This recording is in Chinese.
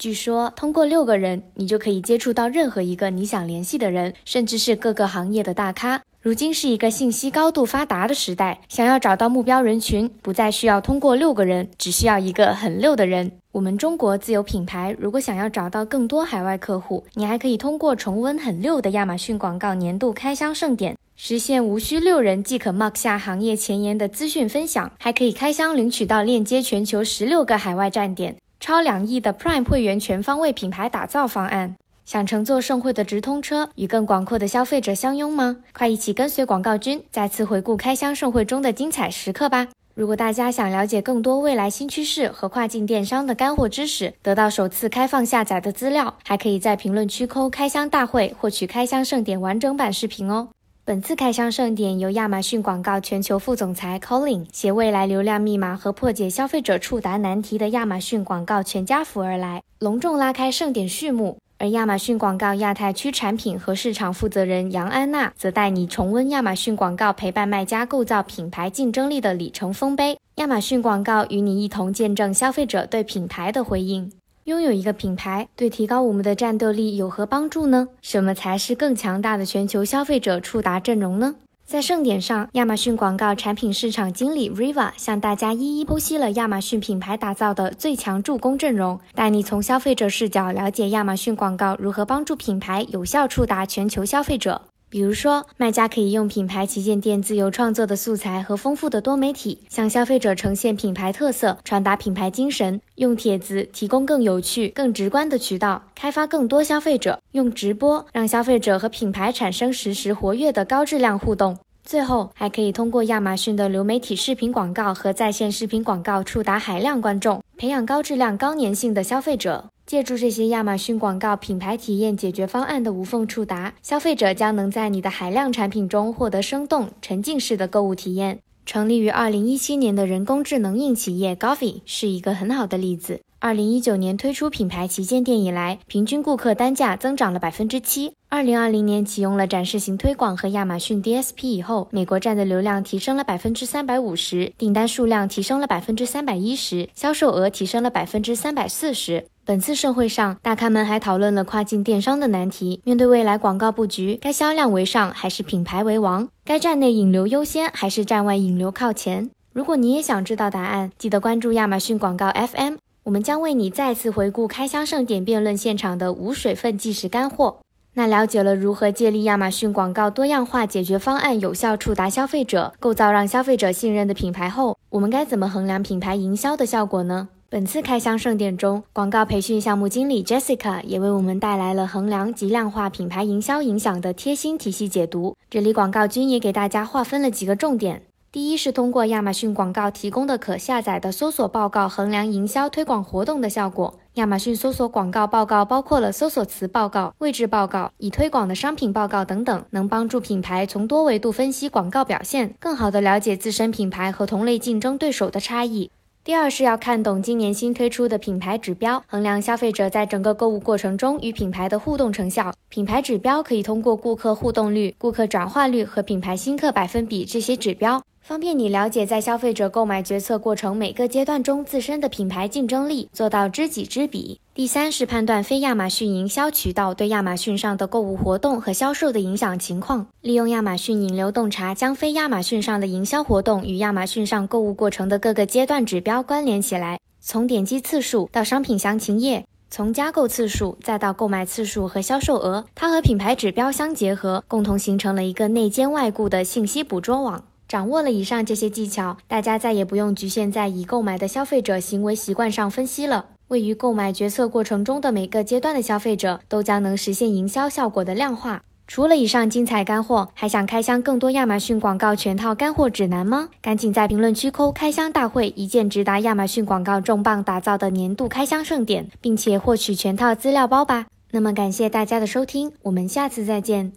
据说通过六个人，你就可以接触到任何一个你想联系的人，甚至是各个行业的大咖。如今是一个信息高度发达的时代，想要找到目标人群，不再需要通过六个人，只需要一个很六的人。我们中国自有品牌，如果想要找到更多海外客户，你还可以通过重温很六的亚马逊广告年度开箱盛典，实现无需六人即可 mark 下行业前沿的资讯分享，还可以开箱领取到链接全球十六个海外站点。超两亿的 Prime 会员全方位品牌打造方案，想乘坐盛会的直通车，与更广阔的消费者相拥吗？快一起跟随广告君，再次回顾开箱盛会中的精彩时刻吧！如果大家想了解更多未来新趋势和跨境电商的干货知识，得到首次开放下载的资料，还可以在评论区扣“开箱大会”获取开箱盛典完整版视频哦。本次开箱盛典由亚马逊广告全球副总裁 Colin 携未来流量密码和破解消费者触达难题的亚马逊广告全家福而来，隆重拉开盛典序幕。而亚马逊广告亚太区产品和市场负责人杨安娜则带你重温亚马逊广告陪伴卖家构造品牌竞争力的里程丰碑。亚马逊广告与你一同见证消费者对品牌的回应。拥有一个品牌对提高我们的战斗力有何帮助呢？什么才是更强大的全球消费者触达阵容呢？在盛典上，亚马逊广告产品市场经理 Riva 向大家一一剖析了亚马逊品牌打造的最强助攻阵容，带你从消费者视角了解亚马逊广告如何帮助品牌有效触达全球消费者。比如说，卖家可以用品牌旗舰店自由创作的素材和丰富的多媒体，向消费者呈现品牌特色，传达品牌精神；用帖子提供更有趣、更直观的渠道，开发更多消费者；用直播让消费者和品牌产生实时活跃的高质量互动。最后，还可以通过亚马逊的流媒体视频广告和在线视频广告触达海量观众，培养高质量、高粘性的消费者。借助这些亚马逊广告品牌体验解决方案的无缝触达，消费者将能在你的海量产品中获得生动、沉浸式的购物体验。成立于二零一七年的人工智能硬企业 Gophy 是一个很好的例子。二零一九年推出品牌旗舰店以来，平均顾客单价增长了百分之七。二零二零年启用了展示型推广和亚马逊 DSP 以后，美国站的流量提升了百分之三百五十，订单数量提升了百分之三百一十，销售额提升了百分之三百四十。本次盛会上，大咖们还讨论了跨境电商的难题。面对未来广告布局，该销量为上还是品牌为王？该站内引流优先还是站外引流靠前？如果你也想知道答案，记得关注亚马逊广告 FM，我们将为你再次回顾开箱盛典辩论现场的无水分即时干货。那了解了如何借力亚马逊广告多样化解决方案，有效触达消费者，构造让消费者信任的品牌后，我们该怎么衡量品牌营销的效果呢？本次开箱盛典中，广告培训项目经理 Jessica 也为我们带来了衡量及量化品牌营销影响的贴心体系解读。这里广告君也给大家划分了几个重点：第一是通过亚马逊广告提供的可下载的搜索报告衡量营销推广活动的效果。亚马逊搜索广告报告包括了搜索词报告、位置报告、已推广的商品报告等等，能帮助品牌从多维度分析广告表现，更好地了解自身品牌和同类竞争对手的差异。第二是要看懂今年新推出的品牌指标，衡量消费者在整个购物过程中与品牌的互动成效。品牌指标可以通过顾客互动率、顾客转化率和品牌新客百分比这些指标。方便你了解在消费者购买决策过程每个阶段中自身的品牌竞争力，做到知己知彼。第三是判断非亚马逊营销渠道对亚马逊上的购物活动和销售的影响情况，利用亚马逊引流洞察，将非亚马逊上的营销活动与亚马逊上购物过程的各个阶段指标关联起来，从点击次数到商品详情页，从加购次数再到购买次数和销售额，它和品牌指标相结合，共同形成了一个内兼外顾的信息捕捉网。掌握了以上这些技巧，大家再也不用局限在已购买的消费者行为习惯上分析了。位于购买决策过程中的每个阶段的消费者，都将能实现营销效果的量化。除了以上精彩干货，还想开箱更多亚马逊广告全套干货指南吗？赶紧在评论区扣“开箱大会”，一键直达亚马逊广告重磅打造的年度开箱盛典，并且获取全套资料包吧。那么感谢大家的收听，我们下次再见。